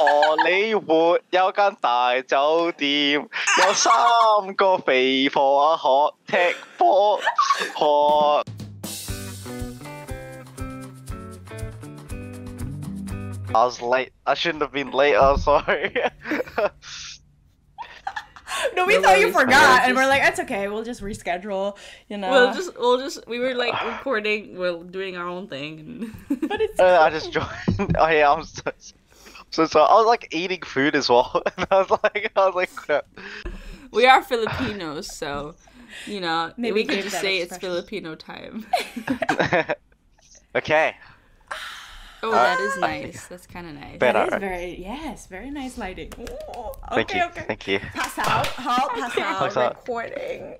荷里活有间大酒店，有三个肥婆可踢波，可。I was late. I shouldn't have been late. I'm sorry. No, we No thought you worries. forgot, We'll and we're just- like, it's okay. We'll just reschedule. You know. We'll just, we'll just, we were like recording, we're doing our own thing. And But it's. Uh, I just joined. Oh yeah, I'm so, so sorry. I was like eating food as well, and I was like, I was like, crap. we are Filipinos, so, you know, Maybe we can just that say it's. Filipino time. okay. Oh, Uh, that is nice. That's kind of nice. Bet- That is very yes, very nice lighting. Ooh, Thank okay, you. okay. Thank you. Pass out. How pass out. Pass out. Recording.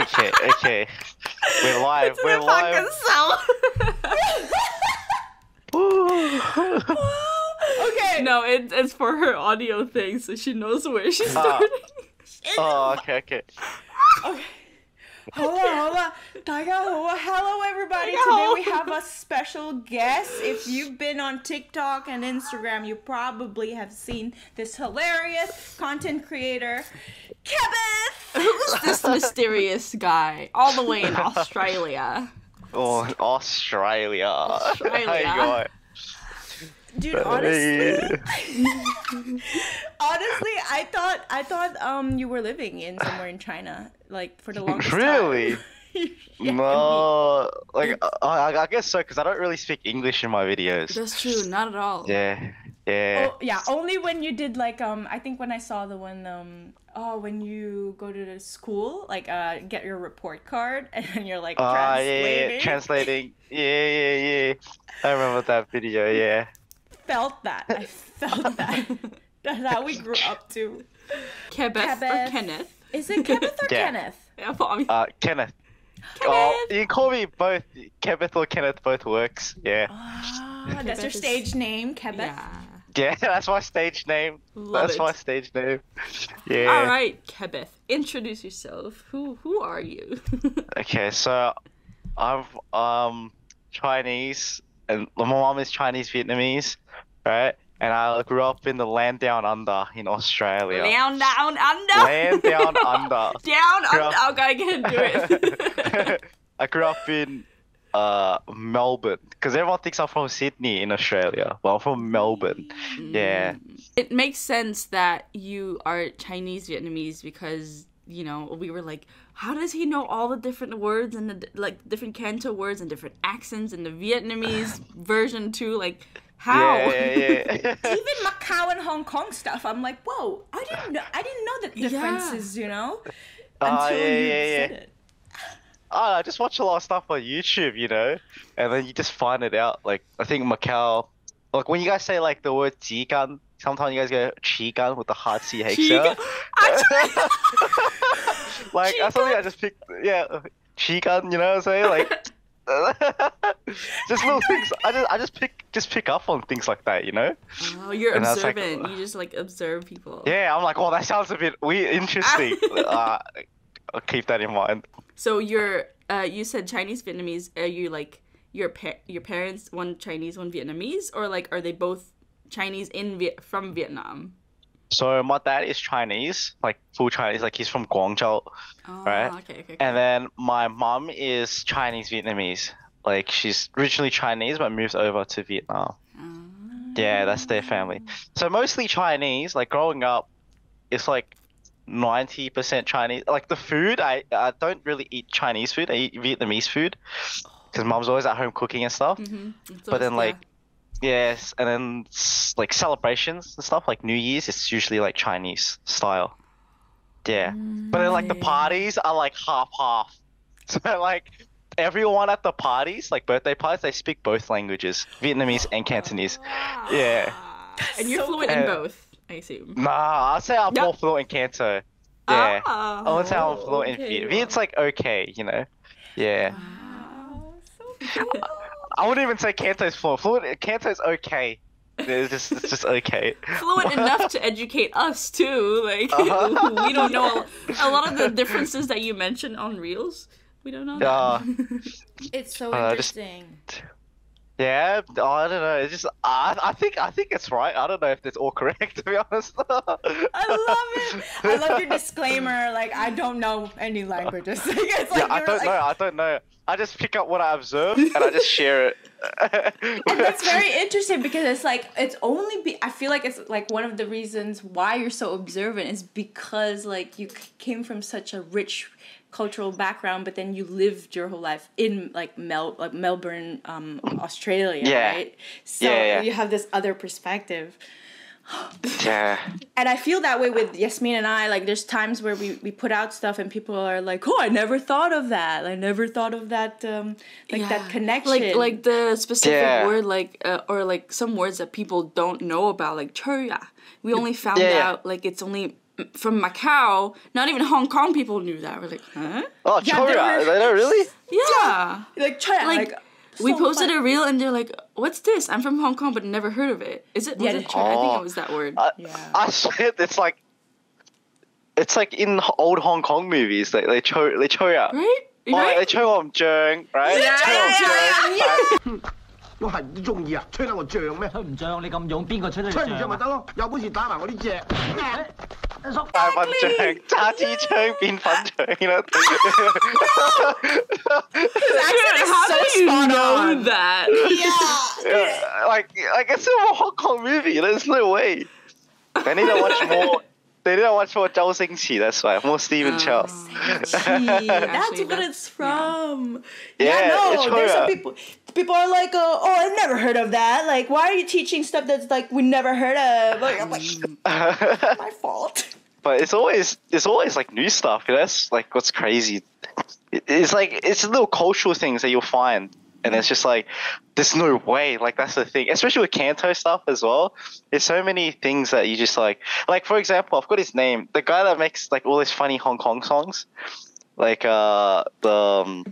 Okay. Okay. We're live. It's We're the live. fucking sound okay. No, it, it's for her audio thing, so she knows where she's starting. Oh, okay, okay. okay. Hello, hello, Taigahoa. Hello, everybody. Today we have a special guest. If you've been on TikTok and Instagram, you probably have seen this hilarious content creator, Kebbeth. Who's this mysterious guy all the way in Australia? Oh, Australia. Australia. Dude, honestly, honestly, I thought I thought um you were living in somewhere in China, like for the longest Really? time. Yeah. No, like I, I guess so because I don't really speak English in my videos. That's true, not at all. Yeah, yeah. Oh yeah, only when you did like um I think when I saw the one um oh when you go to the school like uh get your report card and you're like Ah, yeah, translating. yeah, translating. Yeah, yeah, yeah. I remember that video. Yeah. Felt that I felt that that's how we grew up to. Kebbeth, or Kenneth. Is it Kenneth or Yeah. Kenneth? Yeah, for me. Uh, Kenneth. Oh, you call me both. Kenneth or Kenneth both works. Yeah. Ah, that's your Kebbeth is- stage name, Kenneth. yeah. Yeah, that's my stage name. Love that's it. my stage name. Yeah. All right, Kebbeth, introduce yourself. Who who are you? Okay, so I'm um Chinese, and my mom is Chinese Vietnamese, right? And I grew up in the land down under in Australia. Down, down, under. Land down under. Down, Girl. under. I gotta get into it. I grew up in uh Melbourne because everyone thinks I'm from Sydney in Australia. Well, I'm from Melbourne. Yeah. it makes sense that you are Chinese Vietnamese because you know we were like, how does he know all the different words and the like different Canto words and different accents and the Vietnamese version too? Like, how? Yeah, yeah, yeah. Even Macau and Hong Kong stuff, I'm like, whoa! I didn't know. I didn't know the Yeah. differences. You know, Ah, until yeah, you yeah, yeah. said it. Oh, I just watch a lot of stuff on YouTube, you know, and then you just find it out. Like I think Macau, like when you guys say like the word "jigan," sometimes you guys go "chigan" with the hard ch Chigan? sound. like that's something I just picked. Yeah, "chigan," you know what I'm saying? Like. just little things. I just I just pick just pick up on things like that, you know. Oh, you're And was like, observant. you just like observe people. Yeah, I'm like, oh, that sounds a bit weird, interesting. uh, I'll keep that in mind. So you're uh you said Chinese Vietnamese. Are you like your pa- your parents one Chinese one Vietnamese or like are they both Chinese in Viet- from Vietnam? So my dad is Chinese, like full Chinese, like he's from Guangzhou. Oh, Right. Okay. Okay. And then my mom is Chinese Vietnamese. Like she's originally Chinese but moved over to Vietnam. Yeah, that's their family. So mostly Chinese. Like growing up, it's like ninety percent Chinese. Like the food, I I don't really eat Chinese food. I eat Vietnamese food because mom's always at home cooking and stuff. Mhm. But then like yes, and then like celebrations and stuff like New Year's, it's usually like Chinese style. Yeah. But then like the Mm. parties are like half half. So like everyone at the parties, like birthday parties, they speak both languages, Vietnamese and Cantonese. Yeah. and you're So fluent in both, I assume. Nah, I'd say I'm Yep. more fluent in Canto. Yeah. Ah, I would say I'm fluent in okay. Viet. Viet's like okay, you know. Yeah. Oh, so cool. I wouldn't even say Canto's fluent. Fluent Canto's okay. It's just it's just okay. fluent enough to educate us too. Like Uh-huh. we don't know a lot of the differences that you mentioned on reels. We don't know. Uh, It's so Uh, just- interesting. Yeah, oh, I don't know. It's just I, I think I think it's right. I don't know if it's all correct to be honest. I love it. I love your disclaimer. Like I don't know any languages. Like yeah, I don't like, know. I don't know. I just pick up what I observe and I just share it. and that's very interesting because it's like it's only be I feel like it's like one of the reasons why you're so observant is because like you came from such a rich cultural background but then you lived your whole life in like Mel like Melbourne um Australia Yeah. right so Yeah, yeah. you have this other perspective yeah. and I feel that way with Yasmin and I. Like, there's times where we, we put out stuff and people are like, "Oh, I never thought of that. I never thought of that. Um, like Yeah. that connection. Like like the specific Yeah. word like uh, or like some words that people don't know about like choya. We only found Yeah, yeah. out like it's only from Macau. Not even Hong Kong people knew that. We're like, huh? Oh, Yeah, Choria. they were- They don't really? Yeah. like, try Like, like, we so posted fun. a reel and they're like, "What's this? I'm from Hong Kong, but never heard of it. Is it? Was Yeah, it they- choya? I think Oh. it was that word. I, Yeah. I swear it's like it's like in h- old Hong Kong movies. They they cho they choya. right? Oh, Right? they cho om jung, right? Yeah, Cho om yeah, jung. 我系唔中意啊！吹得我胀咩？吹唔胀你咁勇，边个吹得你吹唔胀咪胀得咯，有本事打埋我呢只。 大笨象，揸支枪变粉肠啦！ Accent is How so do you spot know on. that? Yeah. like, like it's a Hong Kong movie. There's no way. They need to watch more. They need to watch more Zhao Xingqi. That's why more Stephen Chow. Gee, that's Actually, what that's- it's from. Yeah, Yeah, no, there's some people. People are like, uh, "Oh, I've never heard of that. Like, why are you teaching stuff that's like we never heard of?" Like, I'm like, my fault. but it's always it's always like new stuff. you know? That's like what's crazy. It's like it's little cultural things that you'll find, and it's just like, there's no way. Like that's the thing, especially with Kanto stuff as well. There's so many things that you just like. Like for example, I've got his name. The guy that makes like all these funny Hong Kong songs, like uh the um,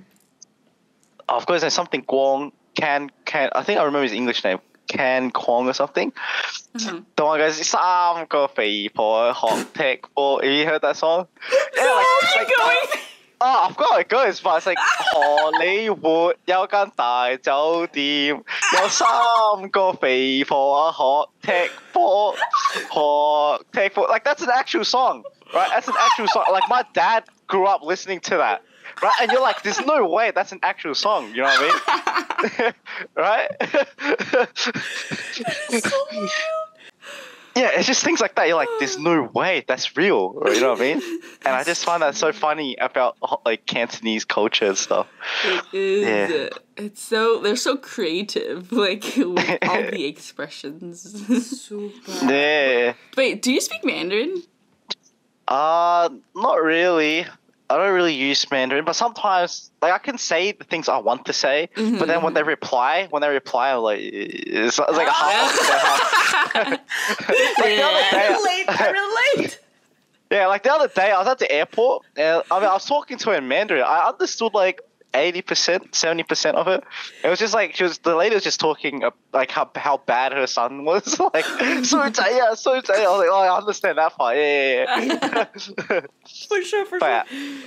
course, there's something Guang Can Can. I think I remember his English name. Can Kwong or something. Mm-hmm. The one goes, Sam Coffee for Hot Tech. Or have you heard that song? Yeah, like, going. Oh, I've got it goes, but it's like 荷里活有间大酒店，有三个肥婆学踢波，学踢波. Like that's an actual song, right? That's an actual song. Like my dad grew up listening to that. Right, and you're like, there's no way that's an actual song. You know what I mean? right? yeah, it's just things like that. You're like, there's no way that's real. or You know what I mean? And I just find that so funny about like Cantonese culture and stuff. It is. Yeah. It's so they're so creative, like with all the expressions. Super. Yeah. Wait, do you speak Mandarin? Uh, not really. I don't really use Mandarin, but sometimes like I can say the things I want to say, but then when they mm-hmm. reply, when they reply, I'm like, it's, it's like a half. Ah. like the other I day, relate. I relate. Yeah, like the other day, I was at the airport, and I mean, I was talking to her in Mandarin. I understood like eighty percent, seventy percent of it. It was just like she was. The lady was just talking uh, like how how bad her son was. like so yeah, so I was like, oh, I understand that part. Yeah, yeah, yeah. For sure. For but sure. yeah.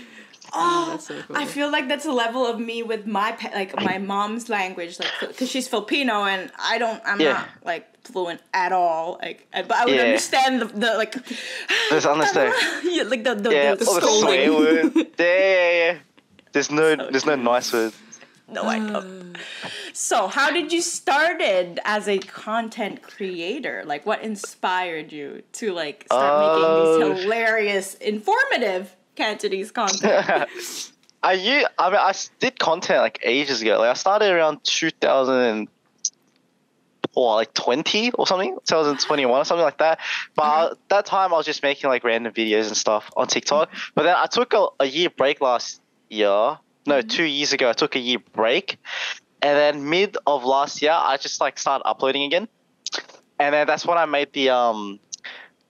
Oh, that's so cool. I feel like that's a level of me with my pa- like my mom's language, like because she's Filipino and I don't, I'm Yeah. not like fluent at all. Like, I- but I would Yeah. understand the, the like, Just understand. yeah, like the the, Yeah, the all the swear words. Yeah, yeah, yeah. There's no, there's no nice words. No, I don't. So, how did you started as a content creator? Like, what inspired you to like start making these oh. hilarious, informative Cantonese content? I you I mean, I did content like ages ago. Like I started around 2000 or like 20 or something, 2021 or something like that. But mm-hmm. at that time, I was just making like random videos and stuff on TikTok. But then I took a, a year break last year. No, two years ago, I took a year break, and then mid of last year, I just like started uploading again. And then that's when I made the um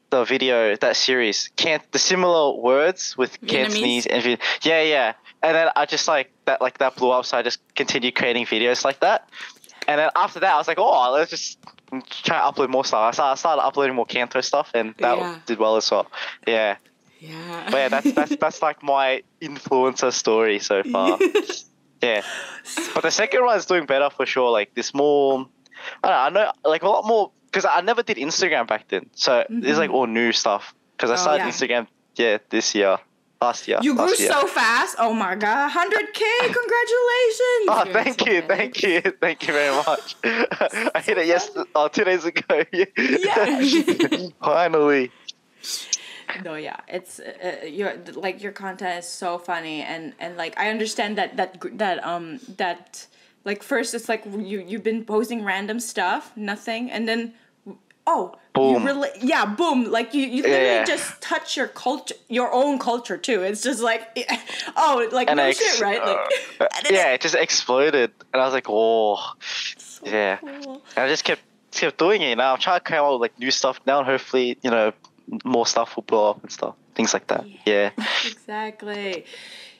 the video that series. Can't the similar words with Cantonese and yeah yeah. And then I just like that like that blew up so I just continued creating videos like that. And then after that I was like oh let's just try to upload more stuff. I started, I started uploading more Canto stuff and that Yeah. did well as well. Yeah Yeah. but yeah that's that's that's like my influencer story so far Yeah, but the second one is doing better for sure. Like this more, I don't know, I know like a lot more because I never did Instagram back then, so it's like mm-hmm. all new stuff. Because I oh, started yeah. Instagram, yeah, this year, last year. You grew year. so fast. Oh my god, 100k! Congratulations. Oh, thank you, Thank you, thank you very much. I hit it yesterday, oh, two days ago. Yeah. Finally. no yeah it's uh, uh, your like your content is so funny and and like i understand that that that um that like first it's like you you've been posting random stuff nothing and then oh Boom. you yeah boom like you you literally Yeah. just touch your culture your own culture too it's just like oh like And no I shit right like uh, yeah, it just exploded, and I was like, "Oh, so yeah." cool. And I just kept kept doing it. Now I'm trying to come out with like new stuff now, and hopefully, you know, more stuff will blow up and stuff, things like that. Yeah, exactly.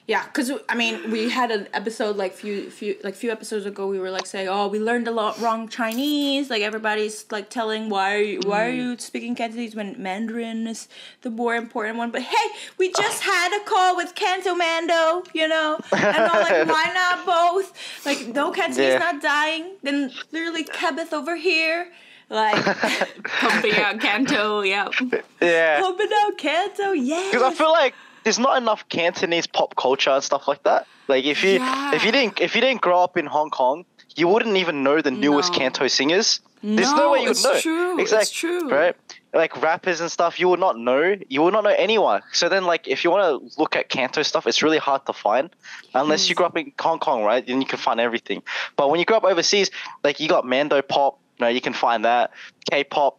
Yeah because i mean we had an episode like few few like few episodes ago we were like saying oh we learned a lot wrong chinese. Like everybody's like telling why are you, why are mm. you speaking cantonese when mandarin is the more important one? But hey we just had a call with canto mando you know? And i'm like why not both? Like no cantonese Yeah. not dying. Then literally Kebbeth over here like Pumping out Kanto, yeah. yeah. pumping out canto yeah Because I feel like there's not enough Cantonese pop culture and stuff like that. Like if you Yeah. if you didn't if you didn't grow up in Hong Kong, you wouldn't even know the newest No. Canto singers. There's no, No, way you would it's know. true, it's Exactly. true. Right? Like rappers and stuff, you would not know. You would not know anyone. So then, like, if you want to look at Canto stuff, it's really hard to find, unless you grew up in Hong Kong, right? Then you can find everything. But when you grow up overseas, like you got Mando pop, know, you can find that. K-pop,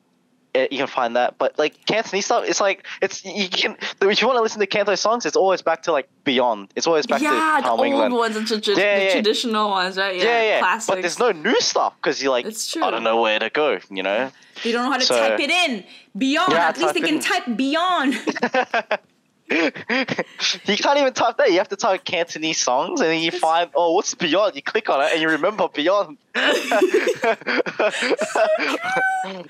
eh, you can find that. But like Cantonese stuff, it's like it's you can. If you want to listen to Canto songs, it's always back to like Beyond. It's always back yeah, to the Palm old England. ones, the, tradi- Yeah, the yeah. traditional ones, right? Yeah, Yeah, yeah. classics. But there's no new stuff because you're like, It's true. I don't know where to go. You know. They don't know how to So- type it in. Beyond. Yeah, At least they can in. type beyond. you can't even type that. You have to type Cantonese songs, and then you find, oh, what's Beyond? You click on it, and you remember Beyond.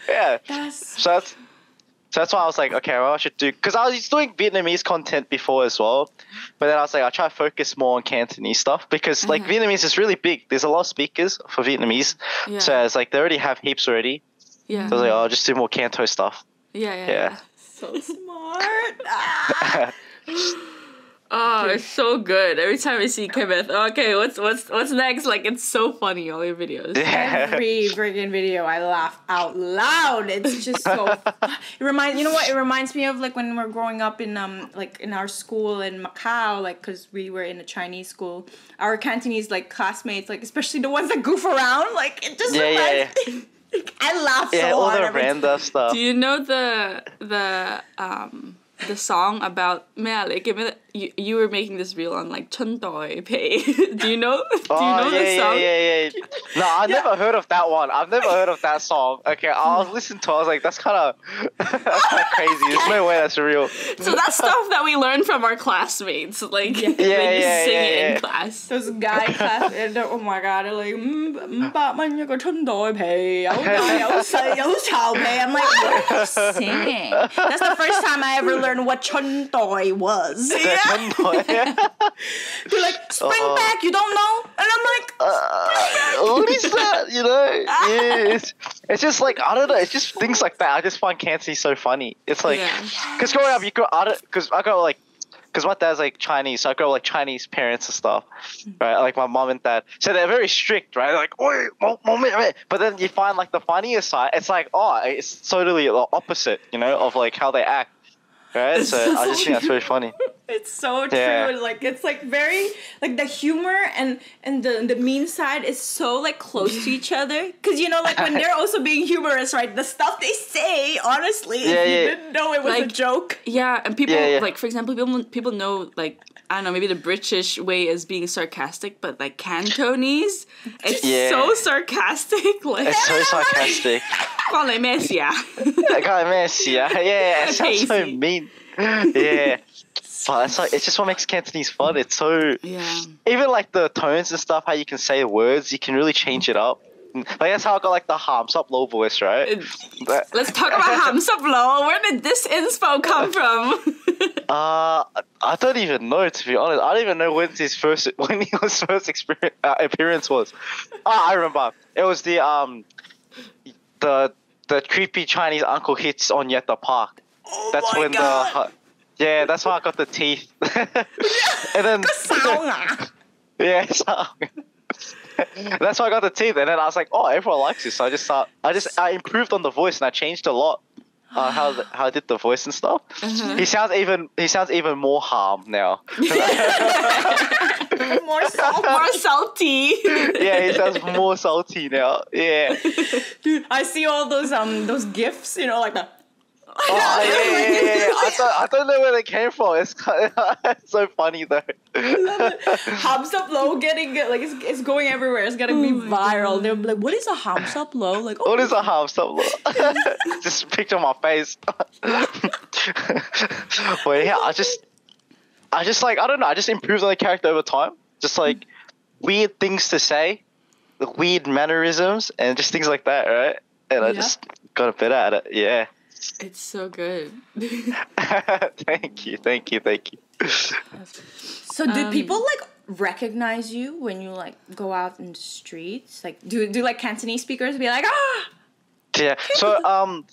yeah. That's So that's so that's why I was like, okay, well, I should do because I was doing Vietnamese content before as well, but then I was like, I'll try to focus more on Cantonese stuff because like mm-hmm. Vietnamese is really big. There's a lot of speakers for Vietnamese, Yeah. so it's like they already have heaps already. yeah. So I was like, oh, I'll just do more Canto stuff. yeah, yeah, Yeah. yeah. So smart. Ah. Oh, it's so good. Every time I see Kenneth, okay, what's what's what's next? Like it's so funny, all your videos. Yeah. Every friggin' video, I laugh out loud. It's just so. it reminds you know what? It reminds me of like when we we're growing up in um like in our school in Macau, like because we were in a Chinese school. Our Cantonese like classmates, like especially the ones that goof around, like it just Yeah, yeah, reminds. I laugh Yeah, so all hard the every random stuff. Do you know the the um the song about yeah, like give it- you you were making this reel on like Chun Doi Pei. Do you know? Do you Oh know yeah, the song? yeah, yeah, yeah. No, I never heard of that one. I've never heard of that song. Okay, I was listening to. it, I was like, that's kind of that's kind of crazy. There's no way that's real. So that's stuff that we learned from our classmates. Like Yeah. they Yeah, just yeah, sing yeah, it yeah. in class. Those guy class, and they're- oh my god, they're like, "五百蚊一个春袋皮，有大有细有巢皮." I'm like, what are you singing? That's the first time I ever learned what 春袋 was. Yeah. They're like, spring Uh-uh. back, you don't know? And I'm like, Uh, what is that? You know? Yeah, it's, it's just like I don't know. It's just things like that. I just find Cantonese so funny. It's like Yeah. because growing up, you grow I don't because I grow like because my dad's like Chinese, so I grow up like Chinese parents and stuff, right? Like my mom and dad, so they're very strict, right? Like, oi, moment, moment." but then you find like the funniest side. It's like, oh, it's totally the opposite, you know, of like how they act, right? So I just think that's very funny. it's so true. Yeah. Like it's like very like the humor and and the the mean side is so like close to each other. Cause you know like when they're also being humorous, right? The stuff they say, honestly, if Yeah, you didn't know it was a joke. Yeah, and people Yeah, yeah. like for example, people people know like I don't know, maybe the British way is being sarcastic, but like Cantonese, it's Yeah. so sarcastic. Like, It's so sarcastic. 關你咩事啊？關你咩事啊？Yeah, sounds so mean. Yeah. But it's like, it's just what makes Cantonese fun. It's so yeah. even like the tones and stuff, how you can say words, you can really change it up. Like that's how I got like the ham sup lou voice, right? But, Let's talk about ham sup lou. Where did this inspo come from? uh, I don't even know to be honest. I don't even know when his first when his first experience, uh, appearance was. Ah, I remember. It was the um the the creepy Chinese uncle hits on Yet the Park. Oh That's when God. the yeah. That's why I got the teeth. and then 骚啊 yeah, so, that's why I got the teeth. And then I was like, oh, everyone likes this. So I just start, I just I improved on the voice and I changed a lot. Uh, how the- how I did the voice and stuff. Uh-huh. He sounds even he sounds even more harm now. more salt. More salty. yeah, he sounds more salty now. Yeah. Dude, I see all those um those gifs, you know, like the Oh, yeah, yeah, yeah, yeah. I don't, I don't know where they came from. It's, kind it's so funny though. Ham sup lou getting it like it's, it's going everywhere. It's gonna be oh, viral. They'll be like, "What is a ham sup lou?" Like, oh, What is a oh. ham sup lou? just picture my face. but yeah, I just, I just like I don't know. I just improved on the character over time. Just like weird things to say, the weird mannerisms, and just things like that, right? And I just got a better at it. Yeah. It's so good. thank you, thank you, thank you. So do Um, people like recognize you when you like go out in the streets? Like do do like Cantonese speakers be like ah Yeah. So um,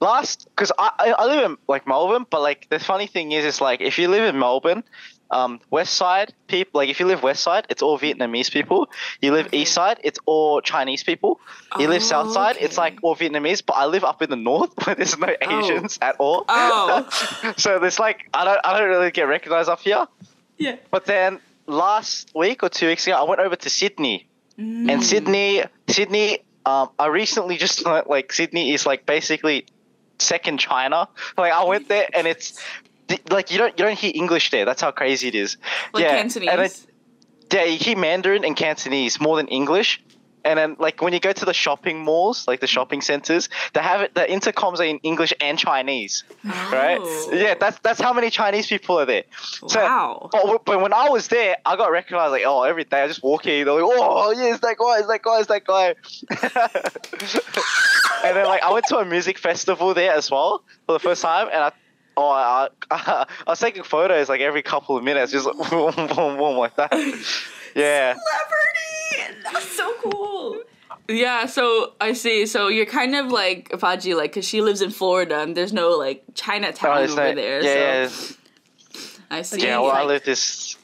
last because I I I live in like Melbourne, but like the funny thing is, is like if you live in Melbourne, um, West Side people like if you live West Side, it's all Vietnamese people. You live East Side, it's all Chinese people. You live South Side, it's like all Vietnamese. But I live up in the North where there's no Asians at all. Oh. so there's like I don't I don't really get recognized up here. yeah But then last week or two weeks ago, I went over to Sydney, Mm. and Sydney, Sydney. Um, I recently just learned like Sydney is like basically second China. Like I went there, and it's like you don't you don't hear English there. That's how crazy it is. Like yeah, Cantonese. And it, yeah, you hear Mandarin and Cantonese more than English. And then, like when you go to the shopping malls, like the shopping centers, they have it. The intercoms are in English and Chinese, oh. right? Oh. Yeah, that's that's how many Chinese people are there. So, Wow. but, but when I was there, I got recognized like, oh, every day I just walk in, they're like, oh, yeah, it's that guy, it's that guy, it's that guy. and then like I went to a music festival there as well for the first time, and I. Oh, I, I, I was taking photos like every couple of minutes, just like, boom, boom, boom, like that. Yeah. celebrity. That's so cool. Yeah, so I see. So you're kind of like Faji, like, because she lives in Florida and there's no like Chinatown Oh, over not- there. yeah, so I see. yeah. Well, I live this,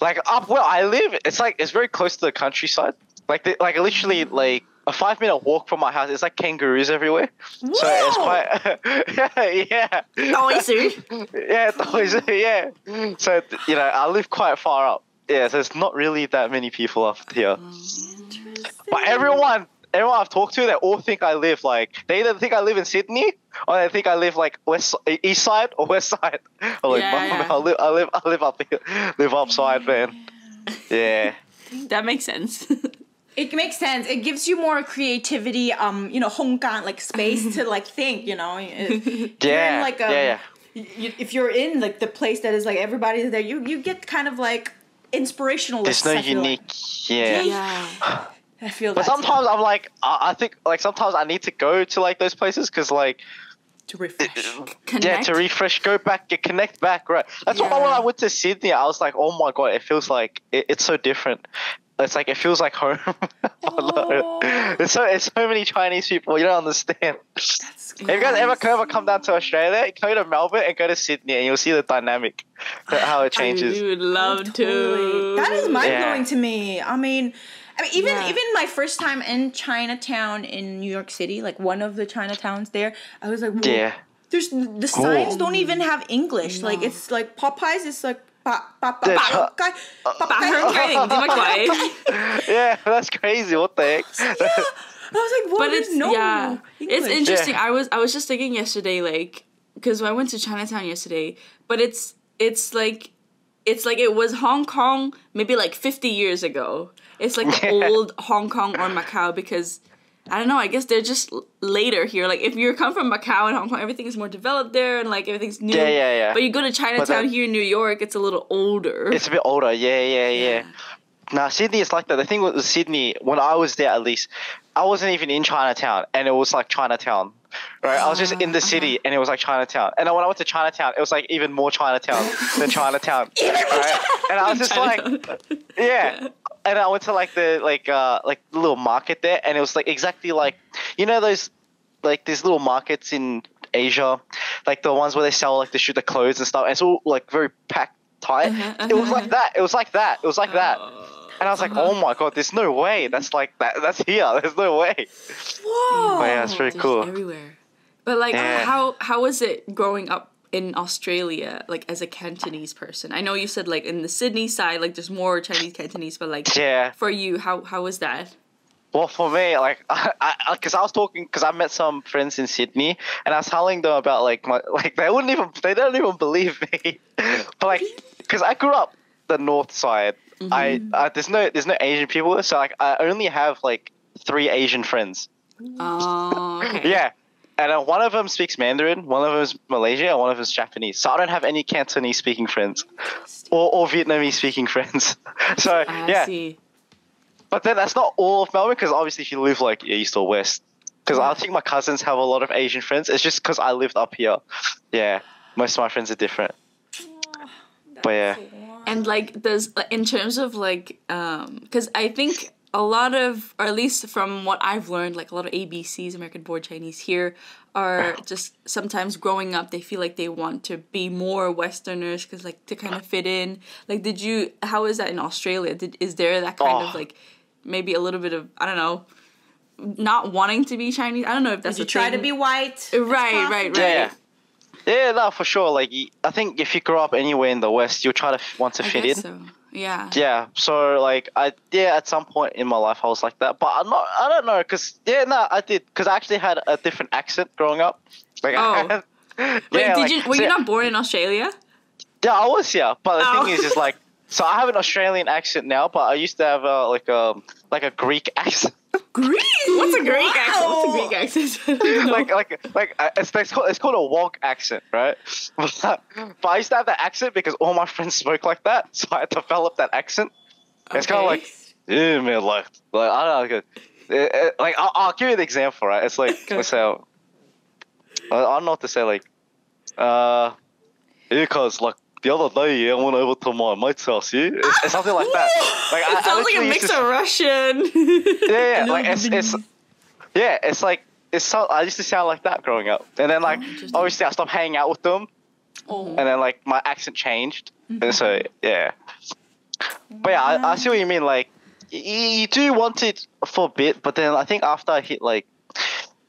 like up where I live. It's like it's very close to the countryside. Like, the, like literally mm-hmm. like a five minute walk from my house. It's like kangaroos everywhere. So it's quite, yeah, Noisy. yeah, always, yeah. So you know, I live quite far up. Yeah, so it's not really that many people up here. But everyone, everyone I've talked to, they all think I live like they either think I live in Sydney or they think I live like west, east side or west side. I'm like, Yeah, yeah. I live, I live, I live up here, live upside, man. Yeah, that makes sense. It makes sense. It gives you more creativity, um, you know, hongkang like space to like think, you know. If you're yeah, in, like um, yeah, y- if you're in like the place that is like everybody's there, you you get kind of like inspirational. There's lists, no I feel like. unique, yeah. yeah. I feel But that too. sometimes I'm like, I, I think like sometimes I need to go to like those places because like to refresh. Connect. Yeah, to refresh, go back, get connect back, right? That's why when I went to Sydney, I was like, oh my god, it feels like it, it's so different. It's like it feels like home. Oh. There's so it's so many Chinese people. You don't understand. That's If you guys ever ever come down to Australia, go to Melbourne and go to Sydney, and you'll see the dynamic, how it changes. I would love to. Totally. That is mind blowing Yeah. to me. I mean, I mean, even Yeah. even my first time in Chinatown in New York City, like one of the Chinatowns there, I was like, Whoa, Yeah, There's the signs Oh. don't even have English. Like it's like Popeyes is like ba ba ba That's ba how- guy. 把香鸡定唔知乜鬼。 yeah, that's crazy. What the heck? I was like, what? but There's it's no yeah, it's English. interesting. Yeah. I was I was just thinking yesterday, like, because I went to Chinatown yesterday, but it's it's like it's like it was Hong Kong maybe like fifty years ago. It's like the Yeah. old Hong Kong or Macau because I don't know. I guess they're just later here. Like if you come from Macau and Hong Kong, everything is more developed there and like everything's new. Yeah, yeah, yeah. But you go to Chinatown then- here in New York, it's a little older. It's a bit older. Yeah, yeah, yeah. Now Sydney is like that. The thing with Sydney, when I was there at least, I wasn't even in Chinatown, and it was like Chinatown. Right, I was just in the ah, city, and it was like Chinatown. And then when I went to Chinatown, it was like even more Chinatown than Chinatown. right? And I was just like, yeah. And I went to like the like uh like the little market there, and it was like exactly like you know those like these little markets in Asia, like the ones where they sell like the shoot the clothes and stuff. And it's all like very packed tight. Uh-huh, it was like uh-huh. that. It was like that. It was like that. Oh, and I was like, uh-huh. oh my god, there's no way. That's like that. That's here. There's no way. Whoa. But yeah, it's pretty There's cool. everywhere. But like, Yeah. how how was it growing up in Australia, like as a Cantonese person? I know you said like in the Sydney side, like there's more Chinese Cantonese, but like Yeah. for you, how how was that? Well, for me, like, I, I, cause I was talking, cause I met some friends in Sydney, and I was telling them about like my, like they wouldn't even, they don't even believe me, but like, cause I grew up the north side. Mm-hmm. I, I, there's no, there's no Asian people, so like, I only have like three Asian friends. Oh, okay. Yeah. And uh, one of them speaks Mandarin, one of them is Malaysia, and one of them is Japanese. So I don't have any Cantonese speaking friends or, or Vietnamese speaking friends. so I yeah, see. but then that's not all of Melbourne because obviously if you live like east or west, because I think my cousins have a lot of Asian friends. It's just because I lived up here. Yeah, most of my friends are different. But yeah, And like, there's in terms of like, um, because I think a lot of, or at least from what I've learned, like a lot of ABCs, American Board Chinese here, are just sometimes growing up they feel like they want to be more Westerners because like to kind of fit in. Like, did you? How is that in Australia? Did is there that kind of Oh. like maybe a little bit of I don't know, not wanting to be Chinese? I don't know if that's Did you a try to be white? Right, right, right. yeah, yeah, no, for sure. Like I think if you grow up anywhere in the west, you'll try to f- want to I fit guess in. so. Yeah. Yeah, so like I yeah at some point in my life I was like that, but I'm not I don't know because yeah no I did because I actually had a different accent growing up. Like Oh. had, Wait, did like, you? Were so- you not born in Australia? Yeah, I was here, but the Oh. thing is, is like so I have an Australian accent now, but I used to have a like a like a Greek accent. Greek. What's a Greek accent? What's a Wow. Greek accent? I like like like uh, it's, it's called it's called a wog accent, right? But, but I used to have that accent because all my friends spoke like that, so I developed that accent. It's kind of like yeah, man, like like I don't know, like, uh, uh, like I'll, I'll give you an example, right? It's like Go. let's say I I don't know what to say, like uh, cause like. The other day, I went over to my mate's house. Yeah, it's, it's something like that. Like I, it I sounds like a mix to- of Russian. yeah, yeah, like it's, it's yeah, it's like it's so I used to sound like that growing up, and then like Oh, obviously I stopped hanging out with them, Oh. and then like my accent changed, and so yeah. But yeah, I, I see what you mean. Like y- you do want it for a bit, but then I think after I hit like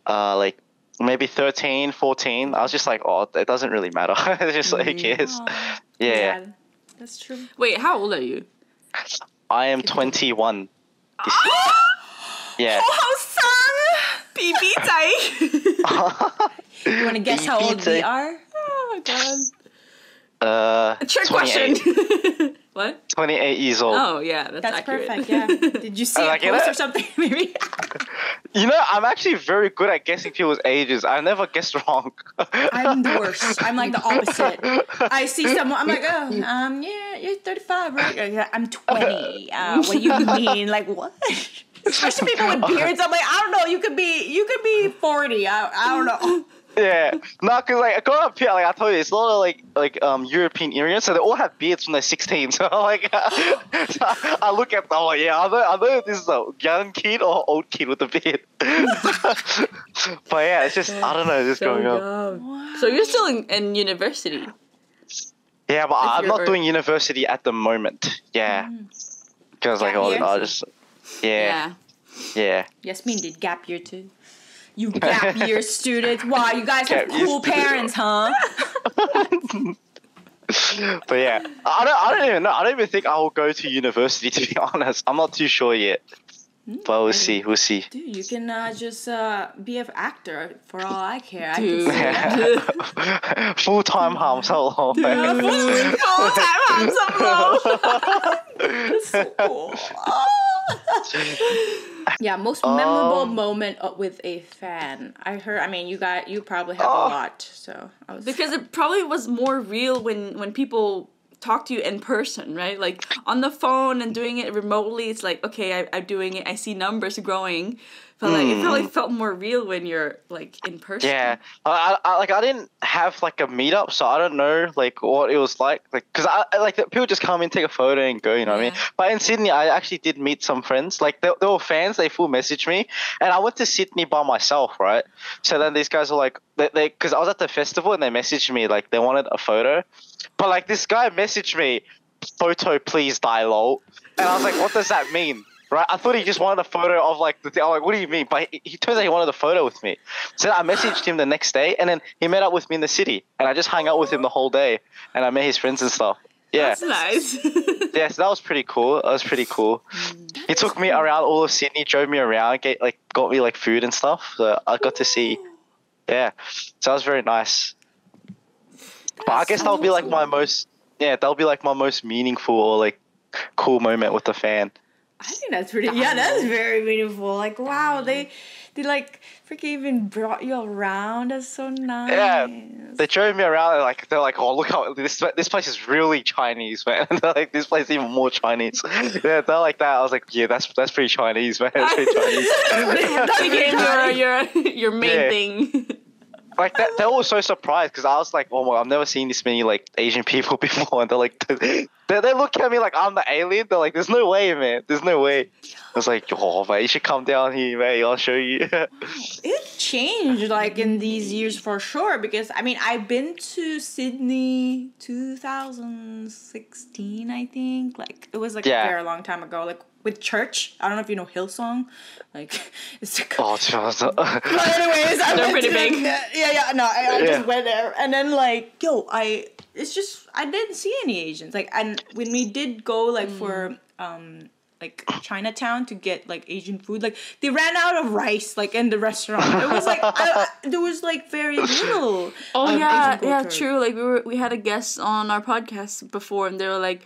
uh like maybe 13, 14, I was just like, oh, it doesn't really matter. it's just like who cares? Yeah, That's true. Wait, how old are you? I am twenty one. Yeah. how sung? BB 仔. You want to guess how old we are? oh god. Uh, Trick question. what? 28 years old. Oh yeah, that's, That's accurate. perfect. Yeah. Did you see I a like it. post or something? Maybe. You know, I'm actually very good at guessing people's ages. I never guess wrong. I'm the worst. I'm like the opposite. I see someone. I'm like, oh, um, yeah, you're 35, right? "Yeah, I'm 20. Uh, what do you mean? Like what? Especially people with beards. I'm like, I don't know. You could be, you could be 40. I, I don't know. Yeah, not cause like growing up here, like I told you, it's a lot of like like um European Indians, so they all have beards when they're 16. So like, so I look at them, I'm like, yeah, I know, I know if this is a young kid or old kid with a beard. but yeah, it's just I don't know, just growing up. So you're still in, in university. Yeah, but I'm you're- not doing university at the moment. Yeah, because like Gap I'll, year? I'll just yeah yeah. Yasmin did gap year too. You gap year students. Wow, you guys have Gap year cool student. parents, huh? But yeah, I don't, I don't even know. I don't even think I will go to university to be honest. I'm not too sure yet. But we'll see. We'll see. Dude, you can uh, just uh, be an actor for all I care. I Dude. can. Full time harm so long. Full time I'm so cool. yeah, most memorable Um, moment uh, with a fan. I heard. I mean, you got you probably have Oh. a lot. So I was because it probably was more real when when people talk to you in person, right? Like on the phone and doing it remotely, it's like okay, I, I'm doing it. I see numbers growing, but like it felt like mm. felt more real when you're like in person. Yeah, I, I, like I didn't have like a meetup, so I don't know like what it was like. Like, cause I like people just come in, take a photo, and go. You know what I mean? But in Sydney, I actually did meet some friends. Like they, they were fans. They full messaged me, and I went to Sydney by myself, right? So then these guys were like, they, they, cause I was at the festival, and they messaged me like they wanted a photo, but like this guy messaged me, photo please, die lol, and I was like, what does that mean? Right, I thought he just wanted a photo of like the thing. I'm like, what do you mean? But he, he turns out he wanted a photo with me. So I messaged him the next day, and then he met up with me in the city, and I just hung out with him the whole day, and I met his friends and stuff. Yeah, That's nice. yeah, so that was pretty cool. That was pretty cool. Mm. He took me around all of Sydney, drove me around, get like got me like food and stuff. So I got to see. Yeah, so that was very nice. But I guess that'll be like my most. Yeah, that'll be like my most meaningful or like cool moment with the fan. I think that's pretty. Yeah, that's very meaningful. Like, wow, they, they like freaking even brought you around. That's so nice. Yeah. They drove me around and like they're like, oh look how this this place is really Chinese, man. they're like this place is even more Chinese. yeah, they're like that. I was like, yeah, that's that's pretty Chinese, man. That's pretty Chinese. that became your your your main Yeah. thing. Like that, they were so surprised because I was like, oh my, I've never seen this many like Asian people before, and they're like, they they look at me like I'm the alien. They're like, there's no way, man. There's no way. I was like, oh man, you should come down here, man. I'll show you. it changed like in these years for sure because I mean I've been to Sydney 2016 I think like it was like Yeah. a very long time ago like with church I don't know if you know Hillsong like it's a oh, to be honest, But anyways, I They're went pretty to big. them- Yeah, yeah, no, I, I Yeah. just went there, and then like, yo, I, it's just I didn't see any Asians. Like, and when we did go like for um like Chinatown to get like Asian food, like they ran out of rice like in the restaurant. It was like I, I- there was like very little. Oh of yeah, Asian yeah, true. Like we were, we had a guest on our podcast before, and they were like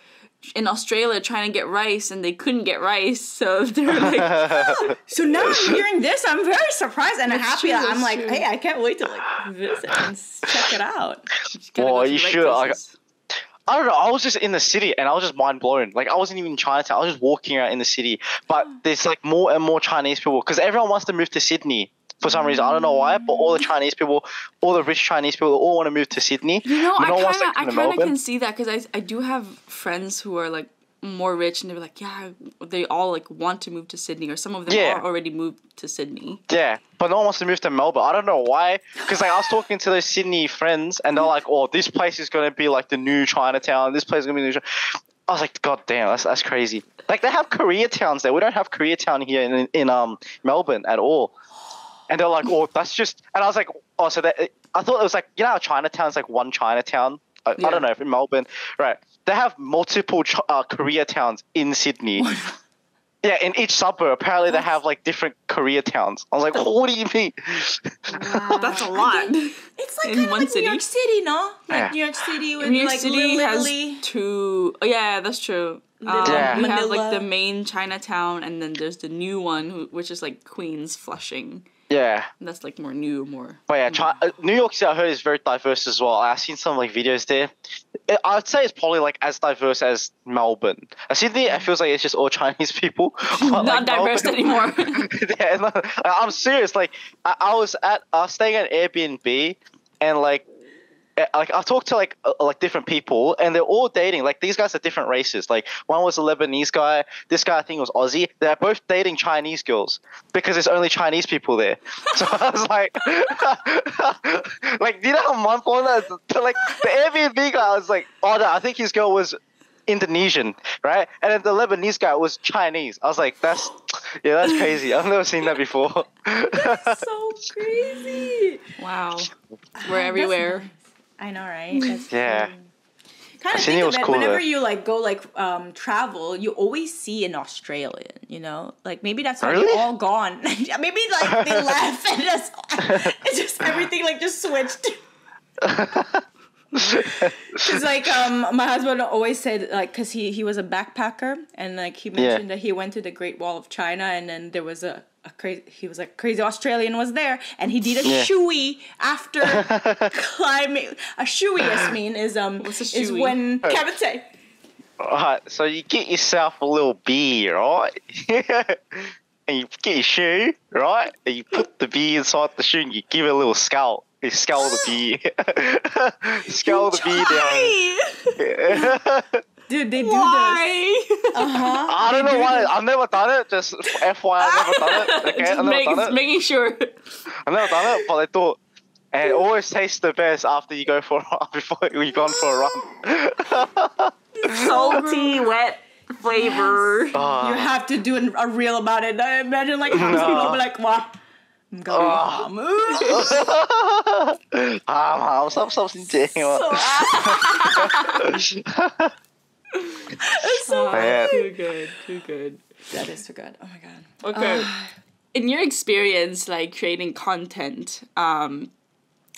in Australia trying to get rice, and they couldn't get rice, so they were like, So now I'm hearing this, I'm very surprised and That's happy. true, that I'm that's like, true. hey, I can't wait to like visit and check it out. "Just gotta Well, go to you the right should, like- I don't know. I was just in the city and I was just mind blown. Like I wasn't even in Chinatown. I was just walking around in the city. But there's like more and more Chinese people because everyone wants to move to Sydney for some reason. I don't know why, but all the Chinese people, all the rich Chinese people, all want to move to Sydney. You know, No I kind of, I kind of can see that because I, I do have friends who are like more rich, and they're like, yeah, they all like want to move to Sydney, or some of them Yeah. are already moved to Sydney. Yeah, but no one wants to move to Melbourne. I don't know why. Because like I was talking to those Sydney friends, and they're like, "Oh, this place is gonna be like the new Chinatown. This place is gonna be the new." Chi-" I was like, "God damn, that's that's crazy." Like they have Koreatowns there. We don't have Koreatown here in in um Melbourne at all. And they're like, "Oh, that's just." And I was like, "Oh, so that." I thought it was like you know how Chinatown's like one Chinatown. I, Yeah. I don't know if in Melbourne, right? They have multiple Ch- uh, Koreatowns in Sydney. Yeah, in each suburb, apparently they have like different Korea towns. I was like, what do you mean? That's a lot. It's like In kind of one like city? New York City, no? Like Yeah. New York City with New York like City Little has Italy. two oh yeah, that's true. Um, Yeah. We have like the main Chinatown, and then there's the new one, which is like Queens, Flushing. Yeah, And that's like more new, more. but yeah, Chi- uh, New York City I heard is very diverse as well. I've seen some like videos there. I'd say it's probably like as diverse as Melbourne. Uh, Sydney, it feels like it's just all Chinese people. Not like, diverse Melbourne- anymore. yeah, no, I'm serious. Like I, I was at, I was staying at Airbnb, and like, like I talked to like uh, like different people, and they're all dating. Like these guys are different races. Like one was a Lebanese guy. This guy I think was Aussie. They're both dating Chinese girls because there's only Chinese people there. So I was like, like do you know how month one that? Like the Airbnb guy I was like, oh no, I think his girl was. Indonesian, right? And then the Lebanese guy was Chinese. I was like, that's yeah, that's crazy. I've never seen that before. That's so crazy. wow, we're That's everywhere. I know, right? That's Yeah. Kind of think of it cool whenever you like go like um travel, you always see an Australian. You know, like maybe that's why Really? they're all gone. Yeah, maybe like they left and just it's just everything like just switched. Cause like um my husband always said like cause he he was a backpacker and like he mentioned that he went to the Great Wall of China and then there was a a crazy. He was like crazy Australian was there, and he did a Yeah. shoey after climbing. A shoey, Yasmin, is um What's a is when Kevin say. Alright, so you get yourself a little beer, right? and you get your shoe, right? And you put the beer inside the shoe and you give it a little scull. You scull the beer. scull the beer down. Dude, they do this. Why? Uh huh. I don't know why. I've never done it. Just FYI, I've never done it. Okay, Just I've never make, done it. making sure. I've never done it, but I thought. And it always tastes the best after you go for a run, before you've gone for a run. Salty, wet flavor. Ah. You have to do a reel about it. I imagine like how No. people be like, "Wow, I'm going home." Ah, mam, stop, stop singing. so Yeah. Too good. Too good. that is so good. Oh my god. Okay. In your experience, like creating content, um,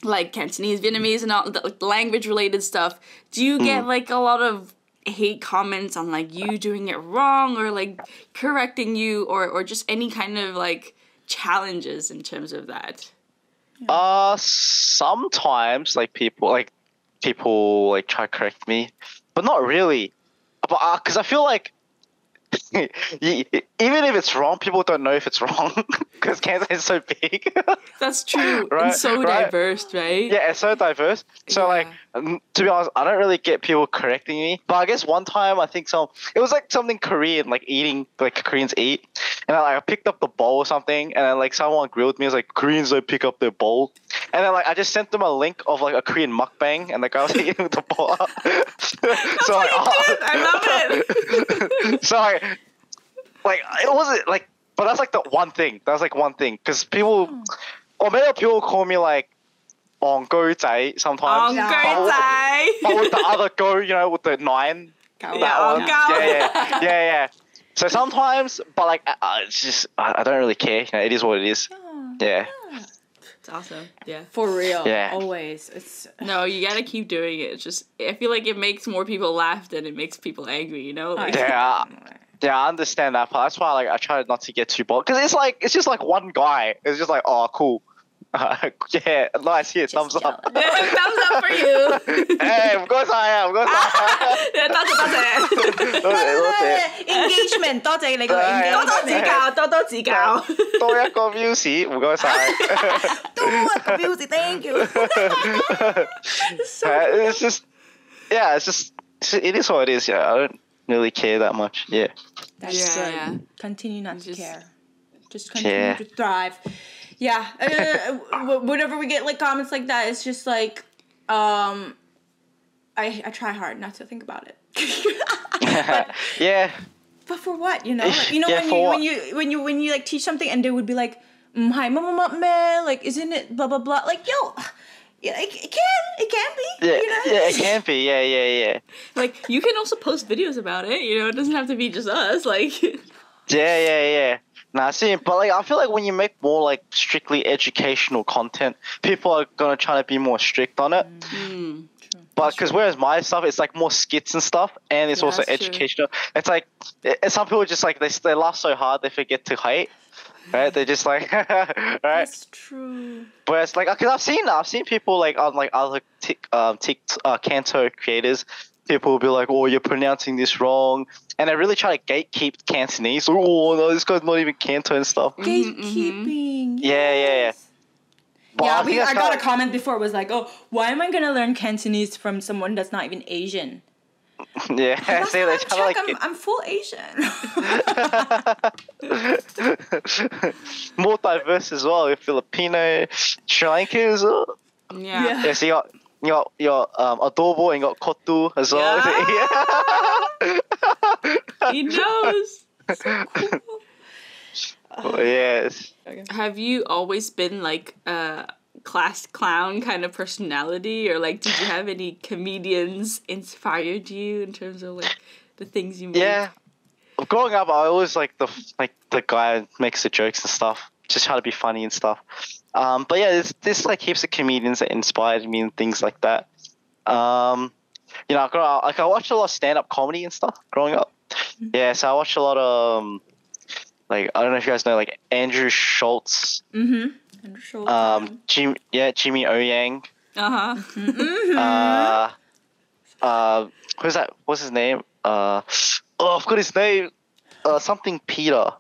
like Cantonese, Vietnamese, and all the language related stuff, do you get like a lot of hate comments on like you doing it wrong or like correcting you or or just any kind of like challenges in terms of that? Uh, sometimes like people like people like try to correct me, but not really. But uh, cause I feel like even if it's wrong, people don't know if it's wrong because Canada is so big. That's true. Right, and so right. diverse, right? yeah, it's so diverse. So like, um, to be honest, I don't really get people correcting me. But I guess one time I think some it was like something Korean, like eating like Koreans eat, and I like I picked up the bowl or something, and then like someone grilled me. It was like Koreans don't pick up their bowl, and then like I just sent them a link of like a Korean mukbang, and the guy was eating the bowl. so like, I love it. so like, like it wasn't like, but that's like the one thing. That's like one thing because people, or maybe people call me like on go zai sometimes. On Yeah. But with- but with the other go, you know, with the nine. Cow- Yeah, that on one. go. Yeah, yeah, yeah, yeah. So sometimes, but like, uh, it's just I, I don't really care. You know, it is what it is. Yeah. It's awesome. Yeah. For real. Yeah. Always. It's No, you gotta keep doing it. It's just I feel like it makes more people laugh than it makes people angry. You know? Like, Yeah. Yeah, I understand that part. That's why like I try not to get too bored because it's like it's just like one guy. It's just like oh cool, yeah, nice here, thumbs up. thumbs up for you. hey, of course I am. Of course I yeah, 多谢多谢，am. 多谢多谢 engagement，多谢你个系多多 engagement，指教，多多指教。多一个 views，唔该晒。多一个 music，thank you。 Uh, it's just, yeah, it's just, it's, it is what it is. Yeah, I don't really care that much. Yeah. That's Yeah, good. yeah. Continue not Just- to care. Just continue Yeah. to thrive. Yeah. Uh, whenever we get like comments like that, it's just like, um, I I try hard not to think about it. but, yeah. but for what? You know, like, you know Yeah, when you when you when you when you like teach something and they would be like, mm, "Hi, mama, mama, man, like, isn't it blah blah blah?" Like, yo, yeah, it, it can it can be. Yeah, you know? yeah, it can be. Yeah, yeah, yeah. Like you can also post videos about it. You know, it doesn't have to be just us. Like, Yeah, yeah, yeah. Nah, see, but like I feel like when you make more like strictly educational content, people are gonna try to be more strict on it. mm, But because whereas my stuff, it's like more skits and stuff, and it's Yeah, also that's true. educational. It's like it, some people just like they they laugh so hard they forget to hate, right? they're just like right. That's true. Whereas like because I've seen I've seen people like on like other tick um tick uh, Canto creators, people will be like, oh, you're pronouncing this wrong, and they really try to gatekeep Cantonese. Oh no, this guy's not even Canto and stuff. Mm-hmm, Gatekeeping. Mm-hmm. Yeah, yeah, yeah. But yeah, think we, I got a comment before. It was like, "Oh, why am I gonna learn Cantonese from someone that's not even Asian?" Yeah, Last see, time they try like I'm, I'm full Asian. more diverse as well. You're Filipino, Sri Lanka as well. Uh, yeah. Yeah. Yeah, so you got you got your um, adobo and you got kottu as well. He knows. Yeah. yes. Have you always been like a class clown kind of personality, or like did you have any comedians inspired you in terms of like the things you make? Yeah. Growing up, I always like the like the guy makes the jokes and stuff, just try to be funny and stuff. Um, but yeah, there's, there's like heaps of comedians that inspired me and things like that. Um, you know, I grew up, like I watched a lot of stand up comedy and stuff growing up. Yeah, so I watched a lot of um, like I don't know if you guys know like Andrew Schulz, And show um, Jim, yeah, Jimmy O Yang, Uh huh. uh, uh, who's that? What's his name? Uh, oh, I forgot his name. Uh, something Peter.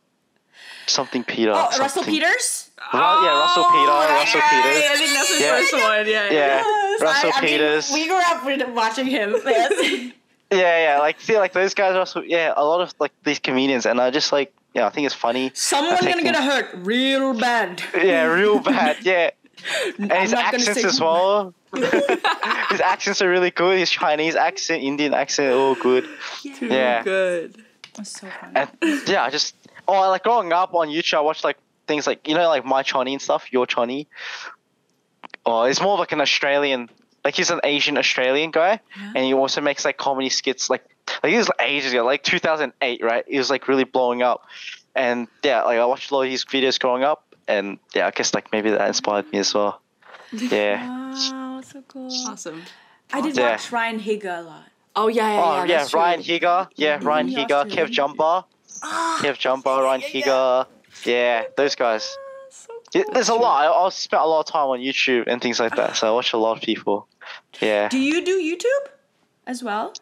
Something Peter. oh, Russell Peters. Ru- yeah, Russell oh, Peter. Russell I Peters. think that's the Yeah. first one. Yeah. Yeah, Yes, Russell I- I mean, Peters. we grew up with watching him. Yes. Yeah, yeah, like see, like those guys. Are also, yeah, a lot of like these comedians, and I just like, yeah, I think it's funny. Someone's I'm gonna get taking- hurt real bad. Yeah, real bad. Yeah, and his not gonna accents say as well. his accents are really good. His Chinese accent, Indian accent, all good. Yeah, Good. That's so funny. and yeah, I just oh, I like growing up on YouTube, I watched like things like you know like my Chinese and stuff, your Chinese. Oh, it's more like an Australian. Like he's an Asian Australian guy, and he also makes like comedy skits. Like like this was ages ago, like 2008, right? He was like really blowing up, and yeah, like I watched a lot of his videos growing up, and yeah, I guess like maybe that inspired me as well. Yeah. Wow, so cool. Awesome. I did Yeah. watch Ryan Higa a lot. Oh yeah, yeah, Oh yeah. yeah, true. Ryan Higa. Yeah, Ryan Higa, Kev Australian. Jumper, Ah, KevJumba, Ryan yeah, yeah. Higa. Yeah, those guys. so Yeah, there's a lot. I, I spent a lot of time on YouTube and things like that, so I watch a lot of people. Yeah. Do you do YouTube as well?